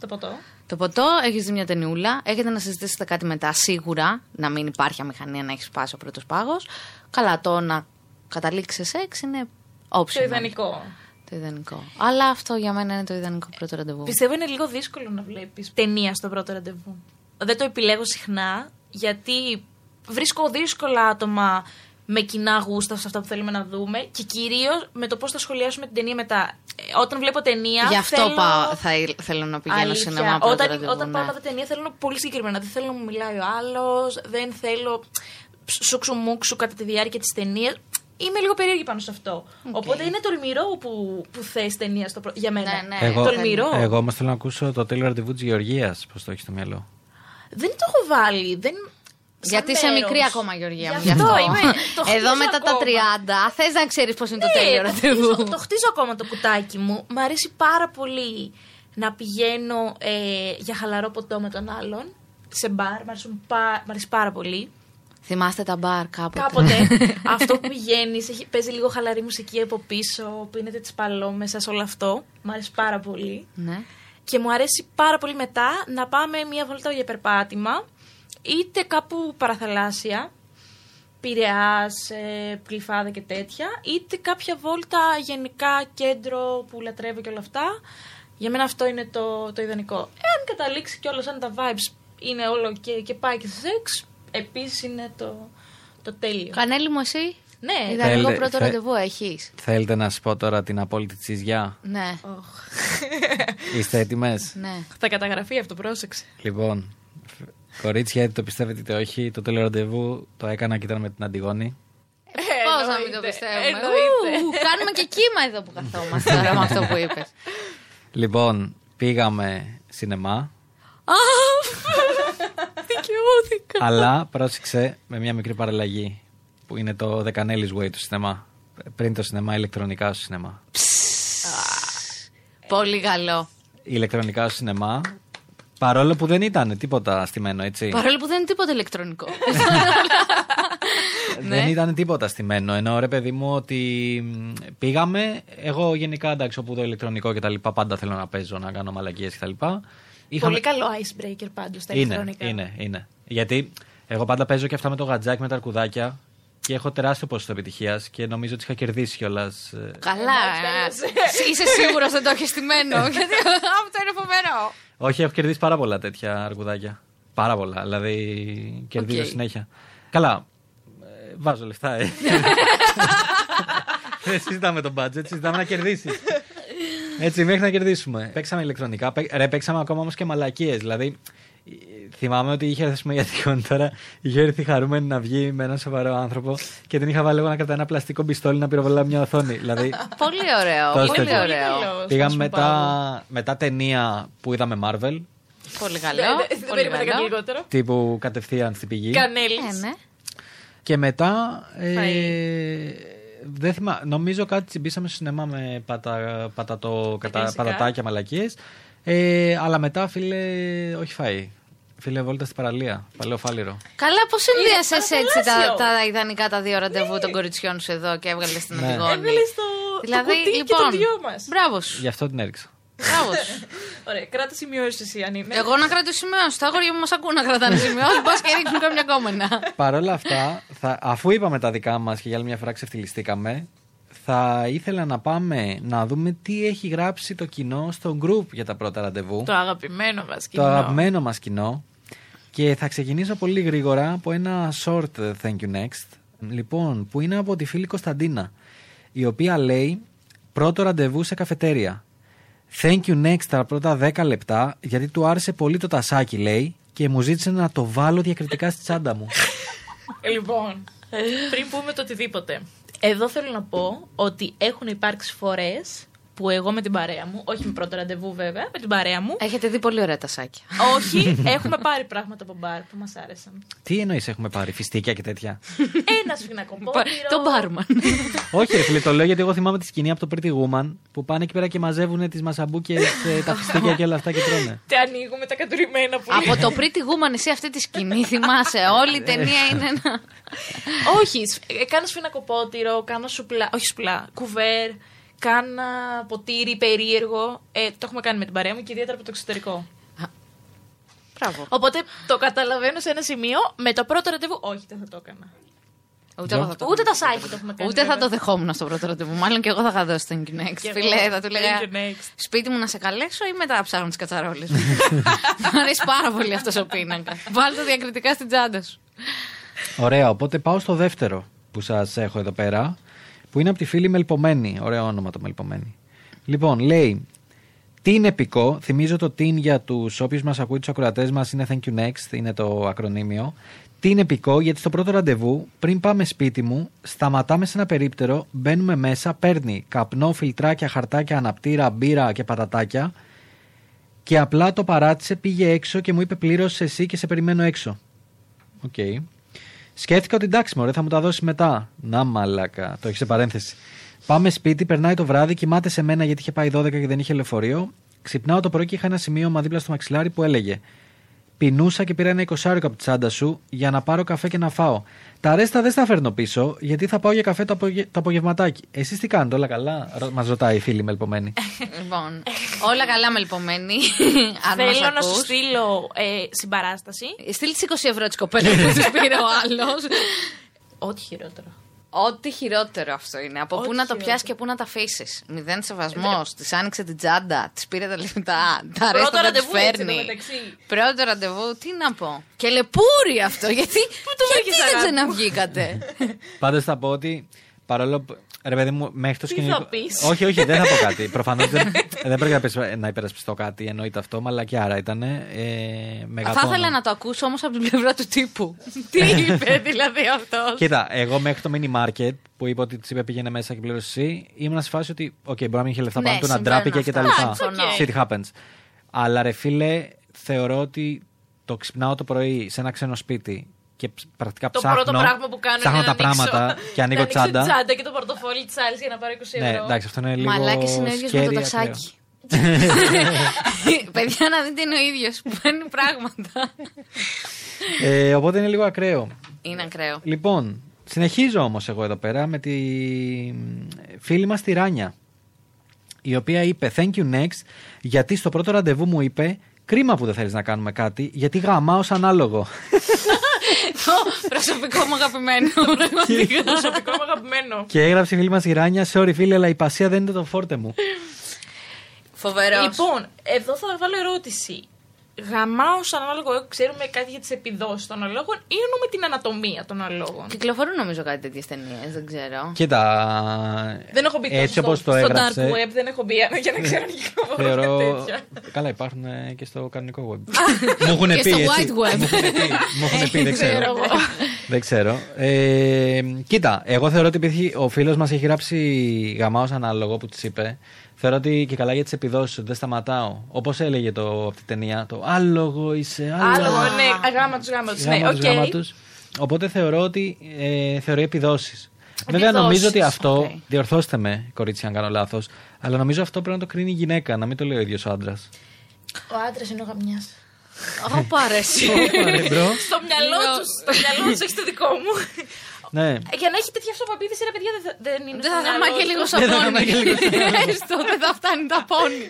Το ποτό. το ποτό, έχεις δει μια ταινιούλα. Έχετε να συζητήσετε κάτι μετά σίγουρα. Να μην υπάρχει αμηχανία να έχεις σπάσει ο πρώτος πάγος. Καλά, το να καταλήξει σε σεξ είναι όψιμο. Το ιδανικό. Το ιδανικό. Αλλά αυτό για μένα είναι το ιδανικό πρώτο ραντεβού. Πιστεύω είναι λίγο δύσκολο να βλέπεις ταινία στο πρώτο ραντεβού. Δεν το επιλέγω συχνά γιατί βρίσκω δύσκολα άτομα με κοινά γούστα σε αυτά που θέλουμε να δούμε και κυρίως με το πώς θα σχολιάσουμε την ταινία μετά. Ε, όταν βλέπω ταινία. Γι' αυτό θέλω... πάω, θα, ήλ- θέλω να πηγαίνω Αλήθεια. σινεμά πρώτο όταν, ραντεβού. όταν ναι. πάω να δω ταινία θέλω πολύ συγκεκριμένα. Δεν θέλω να μου μιλάει ο άλλος, δεν θέλω σούξου μουξου κατά τη διάρκεια της ταινίας. Είμαι λίγο περίεργη πάνω σε αυτό. Οπότε είναι τολμηρό που, που θες ταινία στο πρω... για μένα. Ναι, ναι. Εγώ, Τολμηρό. εγώ όμως θέλω να ακούσω το τέλειο ραντεβού τη Γεωργίας. Πώς το έχεις στο μυαλό. Δεν το έχω βάλει. Δεν... σαν Γιατί είσαι μέρος. μικρή ακόμα, Γεωργία μου. Γι' Γι' αυτό. είμαι. Το χτίζω Εδώ μετά τα ακόμα. 30 θες να ξέρεις πώς είναι το Ναι, τέλειο το ραντεβού. χτίζω- Το χτίζω ακόμα το κουτάκι μου. Μ' αρέσει πάρα πολύ να πηγαίνω ε, για χαλαρό ποτό με τον άλλον. Σε μπαρ. Μ' αρέσουν πα- μ' αρέσει πάρα πολύ. Θυμάστε τα μπαρ κάποτε. Κάποτε αυτό που πηγαίνεις, παίζει λίγο χαλαρή μουσική από πίσω, πίνετε τις παλόμεσα, όλο αυτό. Μ' αρέσει πάρα πολύ. Ναι. Και μου αρέσει πάρα πολύ μετά να πάμε μία βόλτα για περπάτημα, είτε κάπου παραθαλάσσια, Πειραιάς, ε, Κλειφάδα και τέτοια, είτε κάποια βόλτα γενικά κέντρο που λατρεύω και όλα αυτά. Για μένα αυτό είναι το, το ιδανικό. Εάν καταλήξει κιόλα αν τα vibes είναι όλο και, και πάει και σε σεξ, επίσης είναι το, το τέλειο. Κανέλη μου, εσύ; Ναι, Ιδανικό Θέλε- πρώτο θε- ραντεβού έχεις. Θέλετε να σας πω τώρα την απόλυτη τσιζιά; Ναι. Είστε έτοιμες; ναι. θα καταγραφεί αυτό, πρόσεξε. Λοιπόν, κορίτσια, είτε το πιστεύετε είτε όχι, το τέλειο ραντεβού το έκανα και ήταν με την Αντιγόνη. Πώς να μην το Εννοείται, πιστεύουμε; εννοείται. Ου, Κάνουμε και κύμα εδώ που καθόμαστε τώρα με αυτό που είπες. Λοιπόν, πήγαμε σινεμά, Δικαιώθηκα. αλλά πρόσεξε με μια μικρή παραλλαγή που είναι το The Canellis Way του σινεμά. Πριν το σινεμά, ηλεκτρονικά στο σινεμά. Πολύ καλό. Ηλεκτρονικά στο σινεμά, παρόλο που δεν ήταν τίποτα στημένο, έτσι. Παρόλο που δεν είναι τίποτα ηλεκτρονικό. Ναι. Δεν ήταν τίποτα στημένο. Ενώ ρε παιδί μου ότι μ, πήγαμε. Εγώ γενικά εντάξει, όπου το ηλεκτρονικό και τα λοιπά, πάντα θέλω να παίζω, να κάνω μαλακίε και τα λοιπά. Πολύ καλό icebreaker πάντως στα Είναι, ηλεκτρονικά. είναι, είναι. Γιατί εγώ πάντα παίζω και αυτά με το γατζάκι με τα αρκουδάκια και έχω τεράστιο ποσοστό επιτυχίας και νομίζω ότι είχα κερδίσει κιόλας. Καλά. Εντάξει, ε, Είσαι σίγουρος δεν το έχεις στημένο. Γιατί αυτό είναι φοβερό. Όχι, έχω κερδίσει πάρα πολλά τέτοια αρκουδάκια. Πάρα πολλά. Δηλαδή κερδίζω Οκ. συνέχεια. Καλά. ε, βάζω λεφτά, ε. Δεν συζητάμε το budget, συζητάμε να κερδίσεις. Έτσι, μέχρι να κερδίσουμε. Παίξαμε ηλεκτρονικά. Παί- Ρε, παίξαμε ακόμα όμως και μαλακίες. Δηλαδή, ε, θυμάμαι ότι είχε έρθει για τυχόν τώρα. Είχε έρθει χαρούμενη να βγει με έναν σοβαρό άνθρωπο και την είχα βάλει εγώ να κρατάει ένα πλαστικό πιστόλι να πυροβολάει μια οθόνη. Δηλαδή, Πολύ ωραίο. Τόσο Πολύ τέτοιο. ωραίο. καλός. πήγαμε Σπάσιμο μετά, μετά ταινία που είδαμε Marvel. Πολύ καλό. Δεν- Δεν δεν Πολύ περίμενα κάτι καλό. λιγότερο. Τύπου κατευθείαν στην πηγή. Κανέλης. Ε, ναι. Και μετά. Ε, Φαΐ. δεν θυμά, νομίζω κάτι τσιμπήσαμε στο σινεμά με πατα, πατατο, κατα, Φυσικά. πατατάκια μαλακίες. Ε, αλλά μετά, φίλε, όχι φάει. Φίλε, βόλτα στην παραλία. Παλαιό φάλιρο. Καλά, πώς συνδύασες Είναι έτσι τα, παραθαλάσσιο. τα ιδανικά τα δύο ραντεβού των κοριτσιών σου εδώ και έβγαλες την Ναι. Αντιγόνη. Έβγαλες στο Δηλαδή, το κουτί και λοιπόν. το δυο μας. Μπράβο σου. Γι' αυτό την έριξα. Μπράβο σου. Ωραία, κράτα σημειώσεις εσύ αν είναι. Εγώ να κρατήσω σημειώσεις. Τα αγόρια μου μας ακούν να κρατάνε σημειώσεις. Πας και ρίχνουν καμιά κόμενα. Παρ' όλα αυτά, θα, αφού είπαμε τα δικά μας και για άλλη μια φορά ξεφτυλιστήκαμε, θα ήθελα να πάμε να δούμε τι έχει γράψει το κοινό στο group για τα πρώτα ραντεβού. Το αγαπημένο μας το κοινό. αγαπημένο μας κοινό. Και θα ξεκινήσω πολύ γρήγορα από ένα short thank you next. Λοιπόν, που είναι από τη φίλη Κωνσταντίνα. η οποία λέει πρώτο ραντεβού σε καφετέρια. Thank you next τα πρώτα 10 λεπτά, γιατί του άρεσε πολύ το τασάκι, λέει, και μου ζήτησε να το βάλω διακριτικά στη τσάντα μου. Λοιπόν, πριν πούμε το οτιδήποτε. Εδώ θέλω να πω ότι έχουν υπάρξει φορές που εγώ με την παρέα μου, όχι με πρώτο ραντεβού βέβαια, με την παρέα μου. Έχετε δει πολύ ωραία τασάκια. όχι, έχουμε πάρει πράγματα από μπαρ που μας άρεσαν. Τι εννοείς, έχουμε πάρει, φιστίκια και τέτοια; Ένα σφινακοπότηρο. Το μπάρμαν. όχι, ρε φίλε, το λέω γιατί εγώ θυμάμαι τη σκηνή από το Pretty Woman που πάνε εκεί πέρα και μαζεύουν τις μασαμπούκε, τα φιστίκια και όλα αυτά και τρώνε. Τι ανοίγουμε τα κατουρημένα που Από το Pretty Woman εσύ αυτή τη σκηνή θυμάσαι. Όλη η ταινία είναι ένα. όχι, ε, κάνω σφινακοπότηρο, κάνω σουπλά, όχι σουπλά, κουβέρ κάνα ποτήρι περίεργο. Ε, το έχουμε κάνει με την παρέα μου και ιδιαίτερα από το εξωτερικό. Μπράβο. Οπότε το καταλαβαίνω σε ένα σημείο. Με το πρώτο ραντεβού, όχι, δεν θα το έκανα. Ούτε, θα το... Ούτε τα σάκι το έχουμε κάνει. Ούτε θα το δεχόμουν στο πρώτο ραντεβού. Μάλλον και εγώ θα είχα δώσει τον Next. Φιλέ, θα του λέγα σπίτι μου να σε καλέσω ή μετά ψάχνω τις κατσαρόλες. Μου αρέσει πάρα πολύ αυτός ο πίνακα. Βάλτε το διακριτικά στην τσάντα σου. Ωραία, οπότε πάω στο δεύτερο που σας έχω εδώ πέρα που είναι από τη φίλη Μελπομένη. Ωραίο όνομα το Μελπομένη. Λοιπόν, λέει. Τι είναι επικό, θυμίζω το TIN για τους όποιους μας ακούει, τους ακροατές μας είναι Thank you next, είναι το ακρονίμιο. Τι είναι επικό, γιατί στο πρώτο ραντεβού, πριν πάμε σπίτι μου, σταματάμε σε ένα περίπτερο, μπαίνουμε μέσα, παίρνει καπνό, φιλτράκια, χαρτάκια, αναπτήρα, μπύρα και πατατάκια και απλά το παράτησε, πήγε έξω και μου είπε πλήρωσε εσύ και σε περιμένω έξω. Ok. Okay. Σκέφτηκα ότι εντάξει, μωρέ, θα μου τα δώσεις μετά. Να μαλάκα, το έχεις σε παρένθεση. Πάμε σπίτι, περνάει το βράδυ, κοιμάται σε μένα γιατί είχε πάει 12 και δεν είχε λεωφορείο. Ξυπνάω το πρωί και είχα ένα σημείωμα δίπλα στο μαξιλάρι που έλεγε Πεινούσα και πήρα ένα εικοσάρικο από τη τσάντα σου για να πάρω καφέ και να φάω. Τα ρέστα δεν στα φέρνω πίσω, γιατί θα πάω για καφέ το, απογε... το απογευματάκι. Εσείς τι κάνετε, όλα καλά, μας ρωτάει η φίλη Μελπομένη. λοιπόν, όλα καλά Μελπομένη. Θέλω να σου στείλω ε, συμπαράσταση. Στείλει 20 ευρώ της κοπέλας που τη πήρε ο άλλος. Ό,τι χειρότερο. Ό,τι χειρότερο αυτό είναι. Από πού να το πιάσεις και πού να τα αφήσεις. Μηδέν σεβασμός. Της άνοιξε την τσάντα, της πήρε τα λεφτά. Τα ρέστα δεν τη φέρνει. Πρώτο ραντεβού, τι να πω. Και λεπούρι αυτό, γιατί. Πού το γιατί δεν ξαναβγήκατε. Πάντως θα πω ότι παρόλο που Ρε παιδί μου, μέχρι το σκηνικό. Θα όχι, όχι, δεν θα πω κάτι. Προφανώς δεν, δεν πρέπει να υπερασπιστώ κάτι, εννοείται αυτό, αλλά και άρα ήταν. Ε, θα ήθελα να το ακούσω όμως από την πλευρά του τύπου. Τι είπε δηλαδή αυτός; Κοίτα, εγώ μέχρι το mini market που είπε ότι της είπε πήγαινε μέσα και πλήρωσε εσύ, ήμουν σε φάση ότι, οκ, μπορεί να μην είχε λεφτά ναι, πάνω του, να ντράπηκε και τα λοιπά. Shit happens. Αλλά ρε φίλε, θεωρώ ότι το ξυπνάω το πρωί σε ένα ξένο σπίτι και πρακτικά το ψάχνω, πρώτο πράγμα που κάνω ψάχνω είναι τα πράγματα και ανοίγω τσάντα. τσάντα και το πορτοφόλι της άλλης για να πάρω 20 ναι, ευρώ. Ναι, εντάξει, αυτό είναι λίγο. Μαλάκι είναι ίδιο με το τασάκι. Παιδιά να δείτε είναι ο ίδιος που παίρνει πράγματα. ε, οπότε είναι λίγο ακραίο. Είναι ακραίο. Λοιπόν, συνεχίζω όμως εγώ εδώ πέρα με τη φίλη μας τη Ράνια. Η οποία είπε Thank you next, γιατί στο πρώτο ραντεβού μου είπε Κρίμα που δεν θέλεις να κάνουμε κάτι, γιατί γαμάω σαν ανάλογο. Προσωπικό μου αγαπημένο. προσωπικό μου αγαπημένο. Και έγραψε η φίλη μας η Ράνια, sorry φίλε, αλλά η πασία δεν είναι το φόρτε μου. Φοβερός. Λοιπόν, εδώ θα βάλω ερώτηση γαμάω σαν ανάλογο, ξέρουμε κάτι για τις επιδόσεις των αλόγων ή εννοούμε την ανατομία των αλόγων. Κυκλοφορούν νομίζω κάτι τέτοιες ταινίες, δεν ξέρω. Κοίτα. Δεν έχω μπει έτσι όπως το έγραψε. Στο dark web δεν έχω μπει για να ξέρω αν κυκλοφορούν Θεωρώ... τέτοια. Καλά, υπάρχουν ε, και στο κανονικό web. μου έχουν πει. Και στο white web. Μου έχουν πει, δεν ξέρω. δεν ξέρω. Ε, κοίτα, εγώ θεωρώ ότι ο φίλος μας έχει γράψει γαμάω ανάλογο που της είπε. Θεωρώ ότι και καλά για τις επιδόσεις δεν σταματάω. Όπως έλεγε το, αυτή ταινία, το άλογο είσαι, άλογο. Άλογο, ναι, γάμα του, γάμα του. Ναι, okay. Οπότε θεωρώ ότι ε, θεωρεί επιδόσεις. Βέβαια, νομίζω ότι αυτό. Okay. Διορθώστε με, κορίτσι, αν κάνω λάθος. Αλλά νομίζω αυτό πρέπει να το κρίνει η γυναίκα, να μην το λέει ο ίδιος ο άντρας. Ο άντρας είναι ο γαμιάς. Ω, αρέσει. Στο μυαλό τους, στο μυαλό τους έχεις το δικό μου. Ναι. Για να έχει τέτοια αυτοπεποίθηση, ρε παιδιά, δεν είναι. Δεν θα γαμά και λίγο σαπόνι. Έστω, δεν θα φτάνει τα πόνι.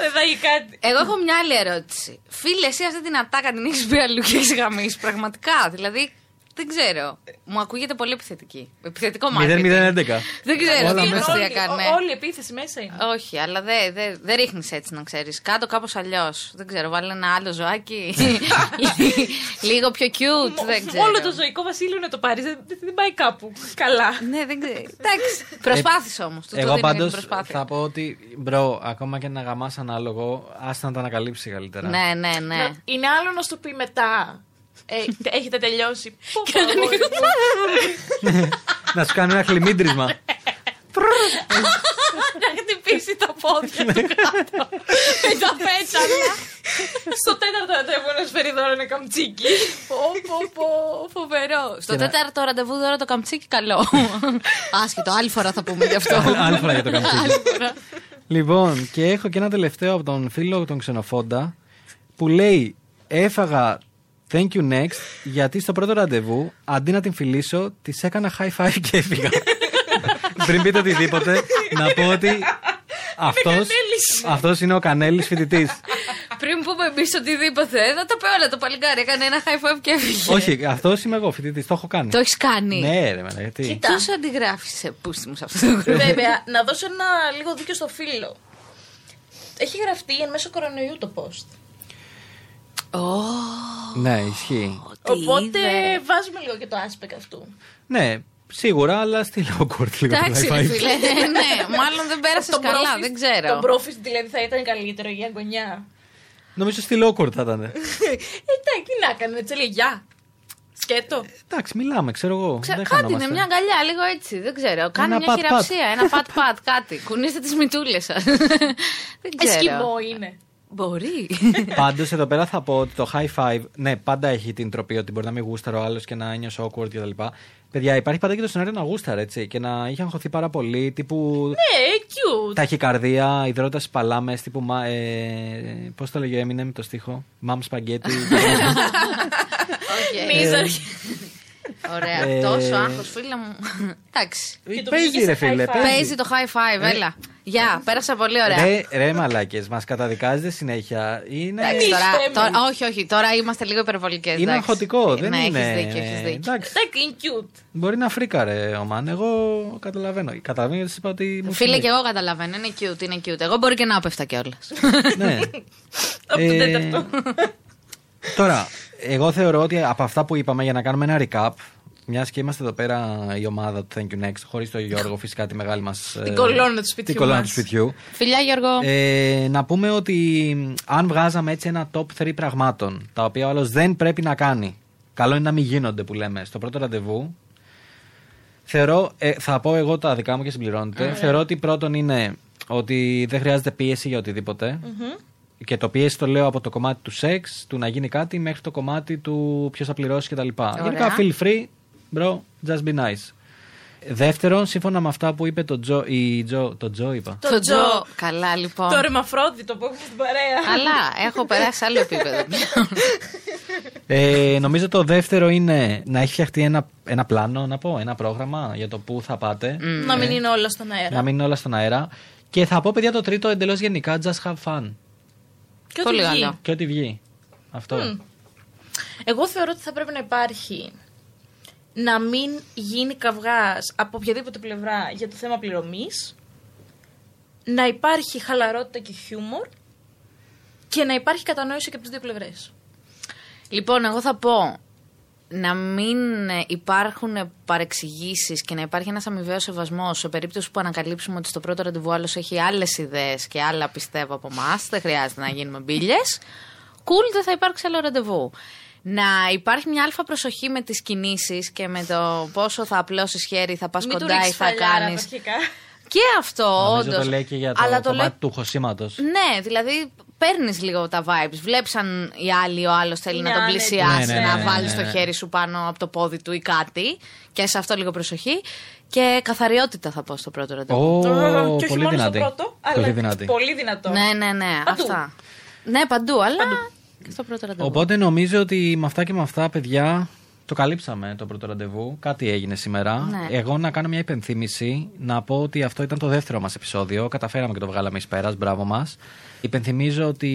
Δεν θα έχει κάτι. Εγώ έχω μια άλλη ερώτηση. Φίλε, εσύ αυτή την ατάκα την έχεις πει αλλού και έχεις γαμίσει. Πραγματικά. Δηλαδή, Δεν ξέρω. Μου ακούγεται πολύ επιθετική. Επιθετικό marketing. 0-0-11. Δεν ξέρω Όλα τι μέσα. ουσία Όλη, κάνει. ό- όλη η επίθεση μέσα είναι. Όχι, αλλά δεν δε, δεν ρίχνεις έτσι να ξέρεις. Κάν' το κάπως αλλιώς. Δεν ξέρω, βάλε ένα άλλο ζωάκι. Λίγο πιο cute. Δεν ξέρω. Όλο το ζωικό βασίλειο να το πάρει. Δεν, δεν πάει κάπου. Καλά. Ναι, δεν ξέρω. Εντάξει. Προσπάθησε όμως. Εγώ πάντως θα πω ότι bro, ακόμα και να γαμάς σαν άλογο, άστα να τα ανακαλύψει καλύτερα. Ναι, ναι, ναι. Είναι άλλο να σου το πει μετά. Ε, έχετε τελειώσει. Πω, πω, να σου κάνει ένα χλιμίντρισμα. να χτυπήσει τα πόδια του κάτω. Με τα πέτσαλα. Στο τέταρτο ραντεβού να σου φέρει δώρο ένα καμτσίκι. Πω, πω, πω, φοβερό. Στο τέταρτο ραντεβού δώρο το καμτσίκι καλό. Άσχετο, άλλη φορά θα πούμε γι' αυτό. Άλλη φορά για το καμπτσίκι. λοιπόν, και έχω και ένα τελευταίο από τον φίλο τον Ξενοφόντα που λέει Έφαγα thank you next γιατί στο πρώτο ραντεβού αντί να την φιλήσω της έκανα high five και έφυγα. Πριν πείτε οτιδήποτε, να πω ότι αυτός, αυτός είναι ο Κανέλης φοιτητής. Πριν πούμε εμείς οτιδήποτε, θα το πει όλα το παλικάρι. Έκανε ένα high five και έφυγε. Όχι, αυτός είμαι εγώ φοιτητής, το έχω κάνει. Το έχεις κάνει; Ναι, ρε, μάνα, γιατί. Ποιος αντιγράφει σε πούστη μου σε αυτό το group. Βέβαια, να δώσω ένα λίγο δίκιο στο φίλο. Έχει γραφτεί εν μέσω κορονοϊού το post. Ναι, ισχύει. Οπότε βάζουμε λίγο και το aspect αυτού. Ναι, σίγουρα, αλλά στη awkward λίγο το Εντάξει, high ρε five. φίλε. Ναι, μάλλον δεν πέρασες Τον καλά, πρόφης- δεν ξέρω. Τον πρόφης δηλαδή θα ήταν καλύτερο για γωνιά. Νομίζω στη awkward θα ήταν. Ε, εντάξει, τι να έκανε, έτσι λέει γεια. Σκέτο. Εντάξει, μιλάμε, ξέρω εγώ. Ξέ- δεν κάτι είναι, χανόμαστε. μια αγκαλιά, λίγο έτσι. Δεν ξέρω. Κάνει Ένα μια πατ-πατ. χειραψία, ένα πατ-πατ, κάτι. Κουνήστε τις μητούλες σας. δεν ξέρω. Εσκιμό είναι. Μπορεί. Πάντως εδώ πέρα θα πω ότι το high five, ναι, πάντα έχει την τροπή ότι μπορεί να μην γούσταρε ο άλλος και να νιώσει awkward κτλ. Παιδιά, υπάρχει πάντα και το σενάριο να γούσταρε έτσι και να είχε αγχωθεί πάρα πολύ. Τύπου Ναι, cute. ταχυκαρδία, ιδρώτας παλάμες, τύπου. Μα, ε, Πώς το λέγε Eminem το στίχο; Mom's spaghetti. Ok. Μίζα. Ωραία. Ε, Τόσο άγχος, φίλε μου. Εντάξει. Και το Παίζει πήγε ρε σε φίλε. high five. παίζει. Παίζει το high five, έλα. Γεια, πέρασα πολύ ωραία. Ρε, ρε μαλάκες, μας καταδικάζετε συνέχεια. Είναι, Εντάξει, Εμείς τώρα, θέμε. τώρα- όχι, όχι, τώρα είμαστε λίγο υπερβολικές. είναι αγχωτικό, δεν ναι, είναι... Έχεις δίκιο, έχεις δίκιο. Εντάξει, Εντάξει, είναι cute. μπορεί να φρίκαρε ο Μαν, εγώ καταλαβαίνω. Καταλαβαίνω γιατί σας είπα ότι μου Φίλε, φαίνεται. και εγώ καταλαβαίνω. Είναι cute, είναι cute. Εγώ μπορεί και να έπεφτα κιόλας. ναι. Από το Ε, τέταρτο. Τώρα, εγώ θεωρώ ότι από αυτά που είπαμε για να κάνουμε ένα recap, μιας και είμαστε εδώ πέρα η ομάδα του Thank You Next, χωρίς τον Γιώργο, φυσικά τη μεγάλη μας. Την κολόνα του σπιτιού Την κολόνα μας. του σπιτιού. Φιλιά, Γιώργο. Ε, να πούμε ότι μ, αν βγάζαμε έτσι ένα top 3 πραγμάτων, τα οποία ο άλλος δεν πρέπει να κάνει, καλό είναι να μην γίνονται που λέμε στο πρώτο ραντεβού. Θεωρώ, ε, θα πω εγώ τα δικά μου και συμπληρώνετε. Θεωρώ ότι πρώτον είναι ότι δεν χρειάζεται πίεση για οτιδήποτε. Και το πίεση το λέω από το κομμάτι του σεξ, του να γίνει κάτι, μέχρι το κομμάτι του ποιος θα πληρώσει κτλ. Γενικά, feel free, bro, just be nice. Δεύτερον, σύμφωνα με αυτά που είπε το Τζο, η Τζο, το Τζο είπα. Το Το Τζο. Τζο. Καλά, λοιπόν. Το ρεμαφρόντιτο που έχουμε στην παρέα. Καλά, έχω περάσει σε άλλο επίπεδο πλέον. Ε, νομίζω το δεύτερο είναι να έχει φτιαχτεί ένα, ένα πλάνο, να πω, ένα πρόγραμμα για το πού θα πάτε. Να μην είναι όλα στον αέρα. Να μην είναι όλα στον αέρα. Και θα πω, παιδιά, το τρίτο εντελώς γενικά, just have fun. Και ό,τι Πολύ βγει. καλό. Και ό,τι βγει. Αυτό. Εγώ θεωρώ ότι θα πρέπει να υπάρχει να μην γίνει καυγάς από οποιαδήποτε πλευρά για το θέμα πληρωμής, να υπάρχει χαλαρότητα και χιούμορ και να υπάρχει κατανόηση και από τις δύο πλευρές. Λοιπόν, εγώ θα πω να μην ε, υπάρχουν παρεξηγήσεις και να υπάρχει ένας αμοιβαίος σεβασμός σε περίπτωση που ανακαλύψουμε ότι στο πρώτο ραντεβού άλλος έχει άλλες ιδέες και άλλα πιστεύω από εμάς. Δεν χρειάζεται να γίνουμε μπύλε. Κουλ, δεν θα υπάρξει άλλο ραντεβού. Να υπάρχει μια αλφα προσοχή με τις κινήσεις και με το πόσο θα απλώσεις χέρι, θα πας Μην του κοντά ή ρίξεις θα φαλιάρα κάνεις. αρχικά. Και αυτό, Νομίζω όντως. το λέει και για το Αλλά το κομμάτι λέει του χωσήματο. ναι, δηλαδή παίρνεις λίγο τα vibes. Βλέπεις αν οι άλλοι ο άλλος θέλει Είναι να τον άνετοι. πλησιάσει, Ναι, ναι, να ναι, βάλει ναι, το ναι. χέρι σου πάνω από το πόδι του ή κάτι. Και σε αυτό λίγο προσοχή. Και καθαριότητα θα πω στο πρώτο ραντεβού. Ω, και όχι πολύ μόνο δυνατή. στο πρώτο, Πολύ αλλά δυνατή. πολύ δυνατό. Ναι, ναι, ναι. Παντού. Αυτά. Ναι, παντού, αλλά και στο πρώτο ραντεβού. Οπότε νομίζω ότι με αυτά και με αυτά, παιδιά, το καλύψαμε το πρώτο ραντεβού. Κάτι έγινε σήμερα. Ναι. Εγώ να κάνω μια υπενθύμηση, να πω ότι αυτό ήταν το δεύτερο μας επεισόδιο. Καταφέραμε και το βγάλαμε εις πέρας. Μπράβο μας. Υπενθυμίζω ότι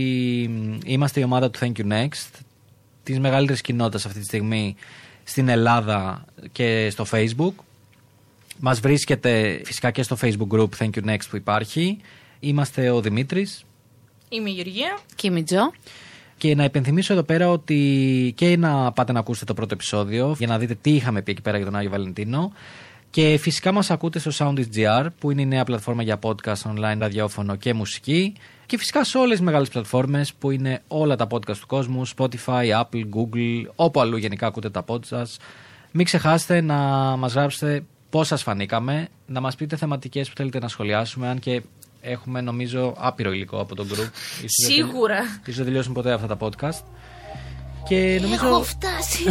μ, είμαστε η ομάδα του Thank You Next, της μεγαλύτερης κοινότητας αυτή τη στιγμή στην Ελλάδα και στο Facebook. Μας βρίσκεται φυσικά και στο Facebook group Thank You Next που υπάρχει. Είμαστε ο Δημήτρης. Είμαι η Γεωργία. Και η Μιτζό. Και να υπενθυμίσω εδώ πέρα ότι και να πάτε να ακούσετε το πρώτο επεισόδιο για να δείτε τι είχαμε πει εκεί πέρα για τον Άγιο Βαλεντίνο. Και φυσικά μας ακούτε στο Soundist.gr που είναι η νέα πλατφόρμα για podcast, online, ραδιόφωνο και μουσική. Και φυσικά σε όλες τις μεγάλες πλατφόρμες που είναι όλα τα podcast του κόσμου, Spotify, Apple, Google, όπου αλλού γενικά ακούτε τα podcast σας. Μην ξεχάσετε να μας γράψετε πώς σας φανήκαμε, να μας πείτε θεματικές που θέλετε να σχολιάσουμε, αν και έχουμε νομίζω άπειρο υλικό από τον group. Ίσως δεν- Σίγουρα. Ίσως δεν τελειώσουν ποτέ αυτά τα podcast. Και νομίζω... Έχω φτάσει 95.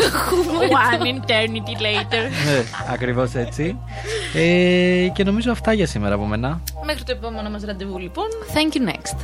Έχουμε. One eternity later. ναι, ακριβώς έτσι. Ε, και νομίζω αυτά για σήμερα από μένα. Μέχρι το επόμενο μας ραντεβού λοιπόν. Thank you next.